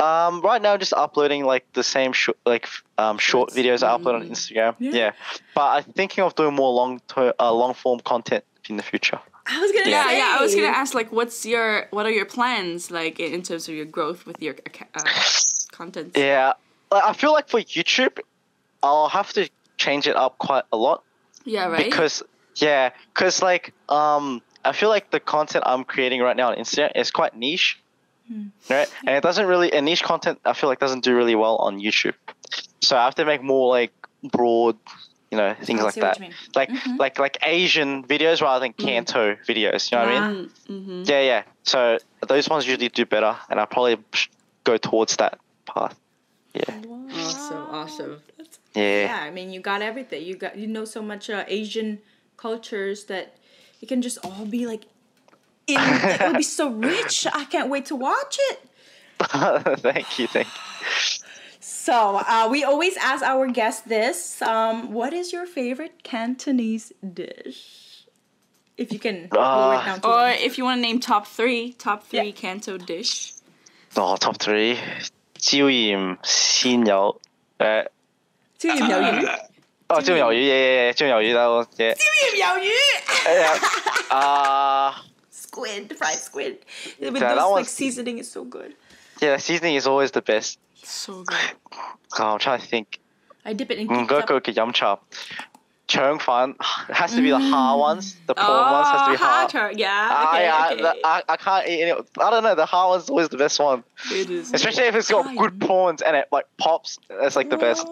Um, right now, I'm just uploading like the same sh- like um short videos I upload on Instagram. Yeah. Yeah. But I'm thinking of doing more long ter- uh, long form content in the future. I was gonna Yeah, say. yeah. I was gonna ask, like, what's your, what are your plans, like, in, in terms of your growth with your uh, content? Yeah. Like, I feel like for YouTube, I'll have to change it up quite a lot. Yeah, right. because yeah because like um i feel like the content i'm creating right now on instagram is quite niche right? And it doesn't really and niche content i feel like doesn't do really well on youtube. So i have to make more like broad you know things I like that. you mean. like like like asian videos rather than canto videos you know what i mean? Mm-hmm. yeah yeah. So those ones usually do better and i probably go towards that path. Yeah. Awesome, awesome. yeah Yeah, I mean, you got everything. You got you know so much uh, Asian cultures that it can just all be like. In, it would be so rich. I can't wait to watch it. thank you thank you So uh, we always ask our guests this: um, What is your favorite Cantonese dish? If you can lower it down to Or one. if you want to name top three, top three Yeah. Canto dish. Oh, top three. 椒盐鲜鱿诶， 椒盐鱿鱼，哦，椒盐鱿鱼，耶耶耶，椒盐鱿鱼啦，耶，椒盐鱿鱼诶啊 squid, fried squid. With that those like one's- seasoning is so good. yeah, seasoning is always the best. So good. Oh, I'm trying to think. I dip it in 唔该 ketchup. 句嘅饮茶， 腸粉 has to be the hard ones. The prawn ones has to be Oh, hard hard. Yeah. Ah, Okay, yeah, okay. the- I, I can't eat any. I don't know. The hard one's always the best one, it is. especially if it's got good prawns and it like pops. That's like the best.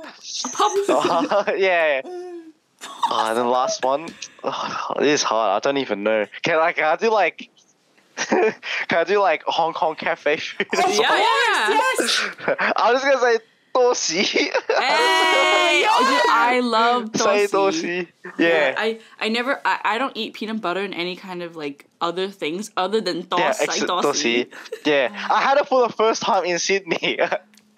Pop. Oh, yeah. Oh, and the last one. Oh, it is hard. I don't even know. Can I can I do like? can I do like Hong Kong cafe food? as Yeah, yeah. Yes. I was gonna say tosi. Hey, oh, I love say tosi. tosi. Yeah. I, I never I, I don't eat peanut butter and any kind of like other things other than Yeah, tosai ex- tosi. tosi. Yeah, oh. I had it for the first time in Sydney,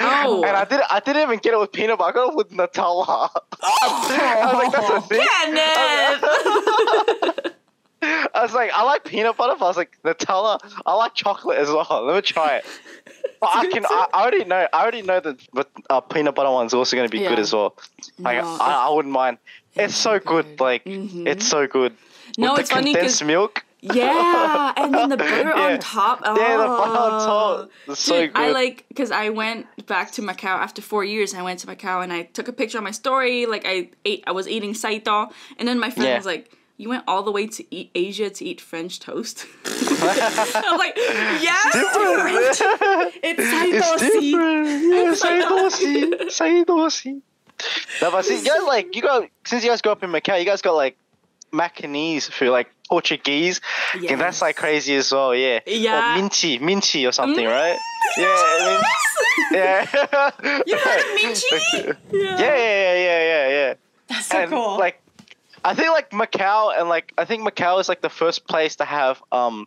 Oh, and I didn't. I didn't even get it with peanut butter. I got it with Nutella. I was like, that's a oh. thing. Kenneth! I was like, I like peanut butter, but I was like, Nutella. I like chocolate as well. Let me try it. But I can. I, I already know. I already know that, but uh, peanut butter one's also going to be good as well. Like, No, I, I wouldn't mind. It's so good. Like, Mhm. it's so good. No, with it's the funny condensed 'cause- milk. Yeah, and then the butter Yeah. on top. Oh. Yeah, the butter on top. It's so Dude, good. I like because I went back to Macau after four years. I went to Macau and I took a picture on my story. Like I ate, I was eating saito, and then my friend Yeah. was like, "You went all the way to eat Asia to eat French toast." I was like, "Yes, It's It's Saitosi. different. Yeah, say dosi. No, but see, you guys like you got since you guys grew up in Macau, you guys got like Macanese food, like Portuguese. And that's like crazy as well, yeah. Yeah. Or minchi, minchi or something, mm. right? Yeah, I mean, yeah. You heard of minchi? yeah, yeah, yeah, yeah, yeah, yeah. That's so and cool. like, I think like Macau and like I think Macau is like the first place to have um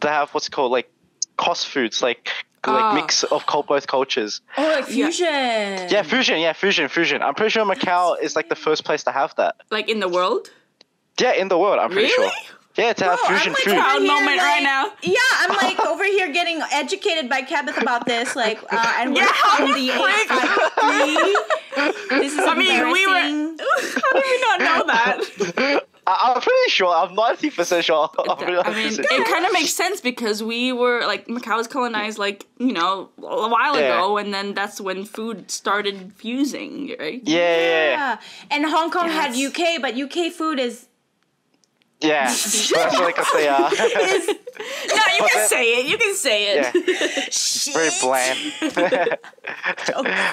to have what's called like cost foods like like Ah. mix of both cultures. Oh, like fusion. Yeah, fusion. Yeah, fusion, fusion. I'm pretty sure Macau is like the first place to have that. Like in the world? Yeah, in the world. I'm pretty Really? sure. Yeah, it's have Bro, fusion I'm like food. Proud over here, moment right now. Yeah, I'm like over here getting educated by Kevin about this, like, uh, and we're Yeah, from the you eight five three. This is I mean, we were. How did we not know that? I- I'm pretty sure. I'm 90% sure. I'm really I mean, it kind of makes sense because we were like Macau was colonized like you know a while Yeah. ago, and then that's when food started fusing, right? Yeah, yeah, yeah. Yeah, and Hong Kong had UK, but UK food is Yeah. That's like if they are. No, you can that- say it. You can say yeah. it. Very bland.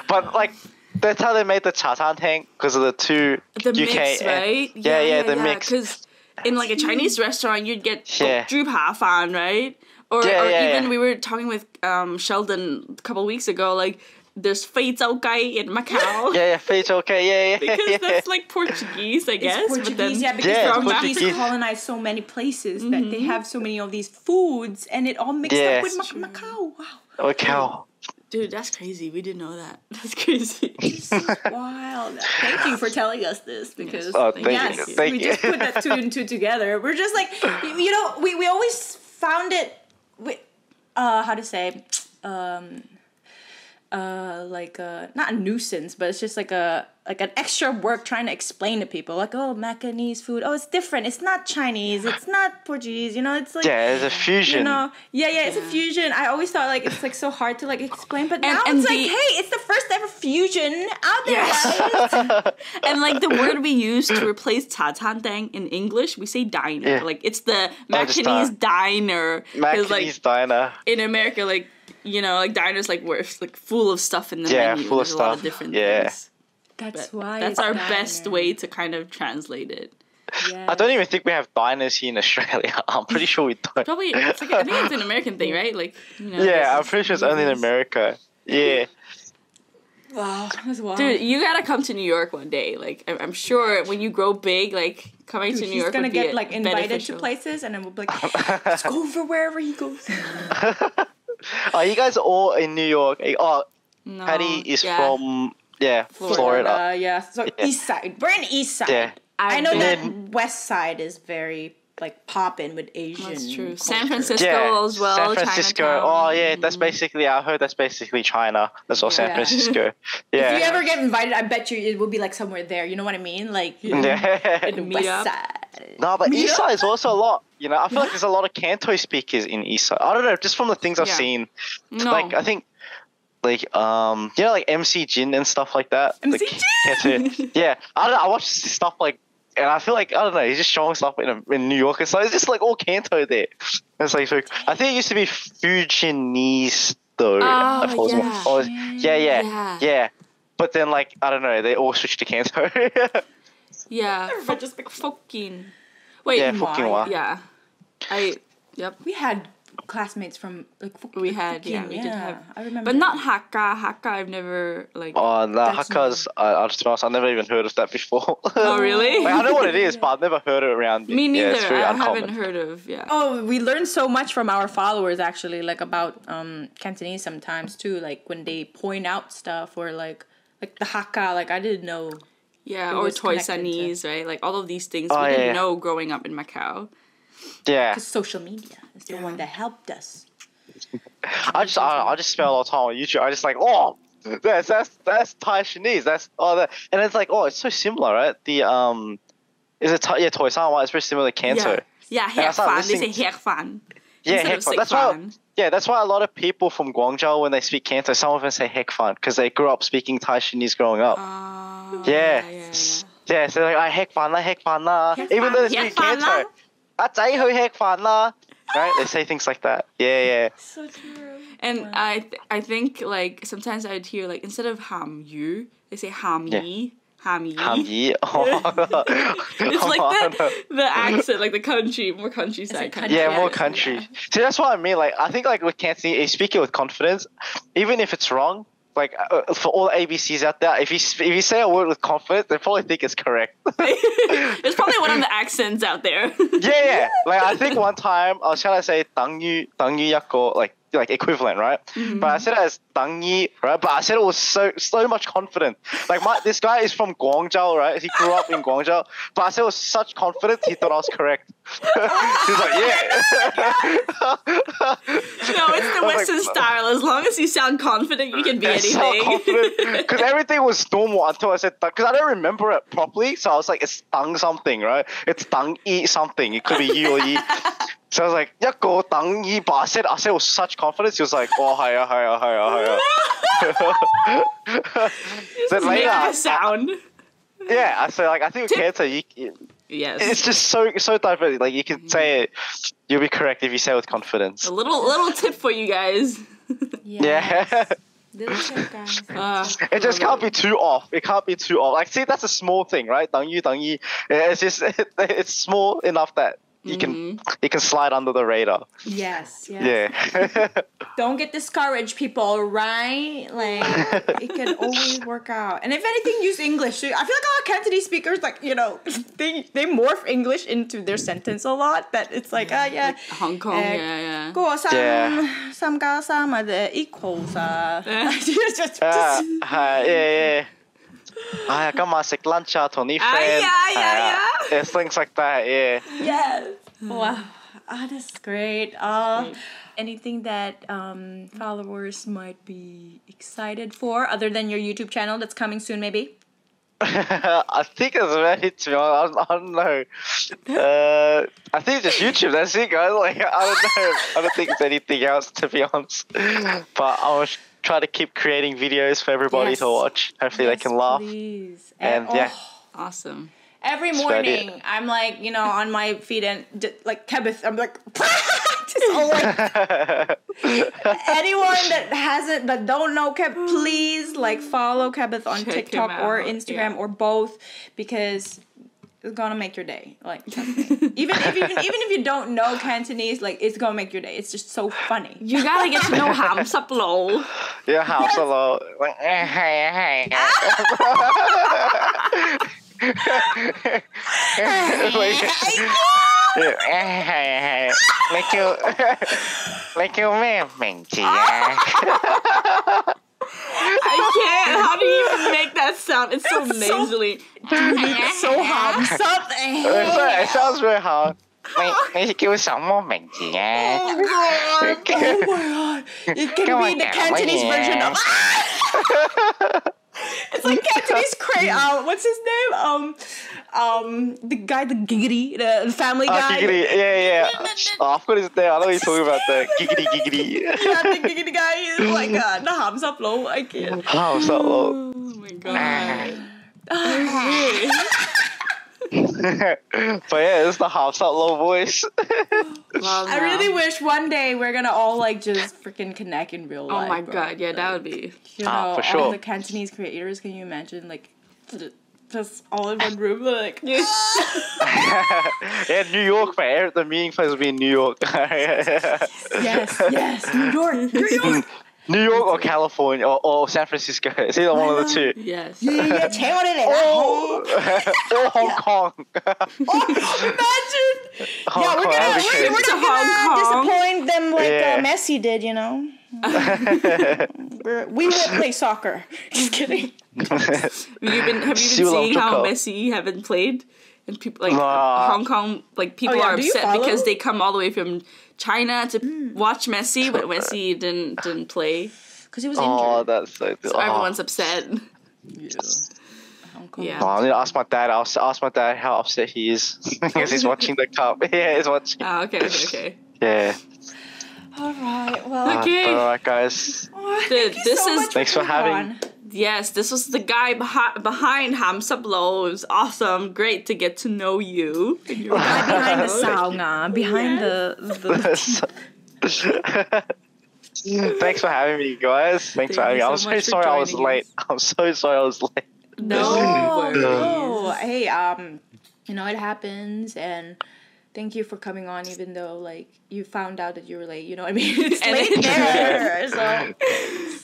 but like, that's how they made the cha tank because of the two the UK. mix, and- right? Yeah, yeah, the mix. Because in like a Chinese restaurant, you'd get Yeah. yeah. Pafan, right? Or, Yeah, or yeah, even yeah. we were talking with um, Sheldon a couple weeks ago, like there's fei zhao gai in Macau. Yeah, yeah, feet okay. Yeah, yeah, Because yeah. that's like Portuguese, I guess. it's but Portuguese, then yeah, because Yeah, the Portuguese Portuguese. colonized so many places that they have so many of these foods, and it all mixed Yeah. up with Mac- Macau. Wow, Macau. Dude, that's crazy. We didn't know that. That's crazy. wild! Thank you for telling us this because Oh, thank yes, you. Thank we you. just put that two and two together. We're just like, you you know, we, we always found it. We, uh, how to say, um, uh, like uh, not a nuisance, but it's just like a like an extra work trying to explain to people, like, oh, Macanese food, oh, it's different. It's not Chinese. It's not Portuguese. You know, it's like. Yeah, it's a fusion. You know, yeah, yeah, it's a fusion. I always thought like it's like so hard to like explain, but And- now and it's like, hey, it's the first ever fusion out there. Yes. and like the word we use to replace ta-tang in English, we say diner. Yeah. Like it's the just Macanese diner. diner. 'Cause, Macanese like diner. in America, like you know, like diners like where it's like full of stuff in the Yeah, menu. full of There's a lot of stuff. different Yeah. things. That's But why that's it's our diner. best way to kind of translate it. Yes. I don't even think we have diners here in Australia. I'm pretty sure we don't. Probably, it's like, I think it's an American thing, right? Like, you know, Yeah, I'm pretty sure it's only in America. Yeah. Wow, that's wild. Dude, you gotta come to New York one day. Like, I'm, I'm sure when you grow big, like coming Dude, to New he's York gonna would be get like invited beneficial. to places, and then we'll be like, let's go over wherever he goes. Oh, you guys all in New York. Eh, Oh, No, Patty is yeah. from yeah, Florida. Uh, yeah. So Yeah. east side. We're in east side. Yeah. I I've know been- that west side is very like poppin' with Asian. That's true. San. Francisco Yeah, as well. San Francisco. Chinatown. Oh yeah, that's basically. I heard that's basically China. That's all San Francisco. Yeah. Francisco. If you ever get invited, I bet you it will be like somewhere there. You know what I mean? Like yeah. in the Meet west up. side. No, but Meet East? Side is also a lot. You know, I feel like there's a lot of Canto speakers in East Side. I don't know, just from the things I've Yeah. seen. No. Like I think, like um, you know, like MC Jin and stuff like that. MC Like, Canto- yeah, I don't know. I watch stuff like, and I feel like I don't know. He's just showing stuff in in New York and stuff. It's just like all Canto there. It's like so. I think it used to be Fujianese though. Oh, I was- yeah. or- oh, yeah, yeah, Yeah. yeah. But then like I don't know, they all switched to Canto. yeah. Everybody just Fok- Fokien. Wait. yeah, Why? fucking wow. Yeah. I. Yep. We had classmates from like Fuk- We had, yeah, Fukian, we did have. I remember, But not Hakka. Hakka, I've never like. Oh no, That's Hakka's. I, I'll just be honest. I've never even heard of that before. Oh, really? Like, I know what it is, but I've never heard it around. Me neither. Yeah, it's very I uncommon. haven't heard of. Yeah. Oh, we learned so much from our followers actually, like about um Cantonese sometimes too. Like when they point out stuff or like like the Hakka, like I didn't know. Yeah, or was Toy connected to- right? Like all of these things Oh, we didn't yeah. know growing up in Macau. Yeah, Because social media is the Yeah. one that helped us. I just I, I just spend a lot of time on YouTube. I just like oh. That's that's that's Thai Chinese. That's oh that and it's like oh it's so similar, right? The um, is it Thai, yeah Toy San it's very similar to Canto. Yeah, yeah, I hek fan. They say listening hek fan. Yeah, instead of heck fun. That's why. Yeah, that's why a lot of people from Guangzhou, when they speak Canto, some of them say heck fun because they grew up speaking Thai Chinese growing up. Oh, yeah. yeah, yeah, Yeah, so they're like, ah, "I heck fun la, ah, heck fun la." Even though they heck speak fun la. Canto, "Ah, 仔去 heck fun la," right? They say things like that. Yeah, yeah. So true. And I, th- I think like sometimes I'd hear like instead of ham you, they say ham ye. ham yi. Ham yi. Oh. It's like the the accent, like the country, more countryside like country Yeah, of more Yeah. country. See, that's what I mean. Like, I think like with Cantonese, you speak it with confidence, even if it's wrong Like uh, for all the ABCs out there, if you sp- if you say a word with confidence, they probably think it's correct. It's probably one of the accents out there. yeah, yeah. Like I think one time I was trying to say 等于等于一个 like like equivalent, right? Mm-hmm. But I said it as Dang Yi, right? But I said it was so so much confidence. Like my this guy is from Guangzhou, right? He grew up in Guangzhou, but I said it with such confidence he thought I was correct. He's like, yeah. No, it's the like, Western style. As long as you sound confident, you can be anything. because everything was normal until I said because I don't remember it properly. So I was like, it's dang something, right? It's dang yi something. It could be yi or yi. So I was like, 一个等yi, but I said I said with such confidence. He was like, oh hiya hiya hiya hiya. then Make later, a sound. yeah, I said like I think with Tip- cancer, you, you- Yes. it's just so so diverse. Like you can say it, you'll be correct if you say it with confidence. a little little tip for you guys. Yeah. Little tip, guys. Uh, It just can't be too off. It can't be too off. Like, see, that's a small thing, right? 等于等于 It's just it's small enough that you mm-hmm. can mm. it can slide under the radar. Yes. yes. Yeah. Don't get discouraged, people. Right? Like it can always work out. And if anything, use English. I feel like a lot of Cantonese speakers, like you know, they they morph English into their sentence a lot. That it's like ah yeah, uh, yeah, like Hong Kong, uh, yeah, yeah. Go some some ga some are the equals. Uh, eh. just, just, uh, uh, yeah, yeah. 哎呀，今晚食 lunch 啊，同啲 friend. 哎呀哎呀 系啊 It's things like that. Yeah. yes. Wow. Ah, that's great. Uh, anything that um, followers might be excited for, other than your YouTube channel that's coming soon, maybe? I think it's ready to be honest. I don't, I don't know. Uh, I think just YouTube. That's it, guys. Like I don't know. I don't think it's anything else to be honest. But I will try to keep creating videos for everybody to watch. Hopefully they can laugh. Please. And, yeah. Oh, awesome. Every That's about it. morning, I'm like, you know, on my feet and d- like Kebbeth, I'm like, just all like anyone that hasn't that don't know Keb, please like follow Kebbeth on Check TikTok or Instagram yeah. or both because it's gonna make your day. Like trust me. even if even, even if you don't know Cantonese, like it's gonna make your day. It's just so funny. You gotta get to know Ham sup lou. yeah, house hello. Like, eh, hey, hey. like, yeah, eh, hey, hey. I can't. How do you even make that sound? It's so so- nasally. so hot. Something. It sounds very hard. 你你叫什么名字啊？ Oh god! Oh my god! It can Come be on, the now, Cantonese what version of. it's like Cantonese cra uh, What's his name? Um, um, the guy, the giggity, the the family Oh, guy. giggity. Yeah, yeah. Oh, I've got his name. I know what you're talking about the giggity giggity. Yeah, the giggity guy is like uh, the ham sup lou. I can't. Oh, so low. Oh my god. but yeah, it's the half up low voice. Well, I really wish one day we're gonna all like just freaking connect in real life. Oh my bro. god, yeah, that would be. You know, Ah, for all sure. the Cantonese creators. Can you imagine like? Just all in one room, like yeah, New York, man. The meeting place will be in New York. yes, yes, New York, New York. New York or California or, or San Francisco. It's either one of the two. Yes. Yeah, yeah, or, or Hong. Kong. oh, imagine. Hong yeah, we're going we're, we're not gonna Kong. disappoint them like uh, yeah. uh, Messi did, you know. we will play soccer. Just kidding. have you been have you been seeing how Messi haven't played? And people like nah. Hong Kong like people oh, yeah. are upset because they come all the way from China to hmm. watch Messi, but Messi didn't didn't play. Because he was Oh, injured. that's so good. So everyone's upset. Hong Kong. Yeah. Oh, I need to ask my dad. I'll ask my dad how upset he is because he's watching the cup. Yeah, he's watching. Oh, okay, okay, okay. Yeah. All right. Well, Okay. All right, guys. oh, Dude, thank you this so is- much Thanks for having- on. Yes, this was the guy behind behind Ham sup lou. It was awesome. Great to get to know you. The guy behind the sauna, behind the, the Thanks for having me, guys. Thanks Thank for having me. you I'm so so much for sorry I was joining late. I'm so sorry I was late. No, no. Hey, um, you know it happens, and thank you for coming on, even though like you found out that you were late. You know what I mean? It's And late there, so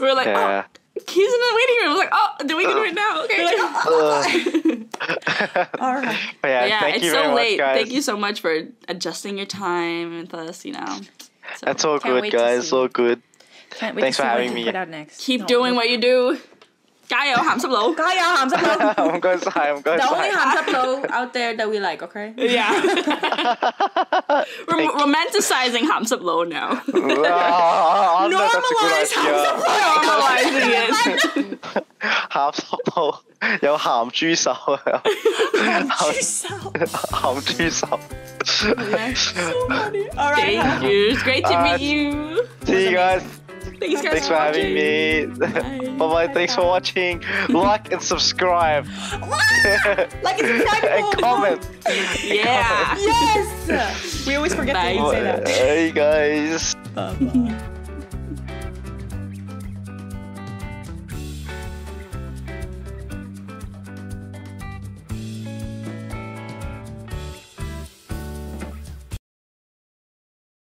we're like, Yeah. oh, he's in the waiting room. I was like, oh, do we can oh. do it now? Okay. Ugh. Uh. all right. But yeah, yeah, thank it's you so very late. much, guys. Thank you so much for adjusting your time with us. You know. That's all good, guys. It's all good. Can't wait Thanks to for see what having you me. Put out next. Keep No, doing no. what you do. 加油，咸湿佬。加油，咸湿佬。 I'm going to say, I'm going The to only say. 咸湿佬 out there that we like, okay? Yeah. We're romanticizing 咸湿佬 now. Ah, that's a good Normalize idea. Normalizing it. 咸湿佬有咸猪手啊，咸猪手。 All right. Thank you. It's great to Uh, meet you. See you guys. Thanks, guys Thanks for having me. Bye bye. Thanks for watching. Like and subscribe Like and subscribe. and comment. Yeah. Yes. We always forget to say that. Hey guys. Bye-bye.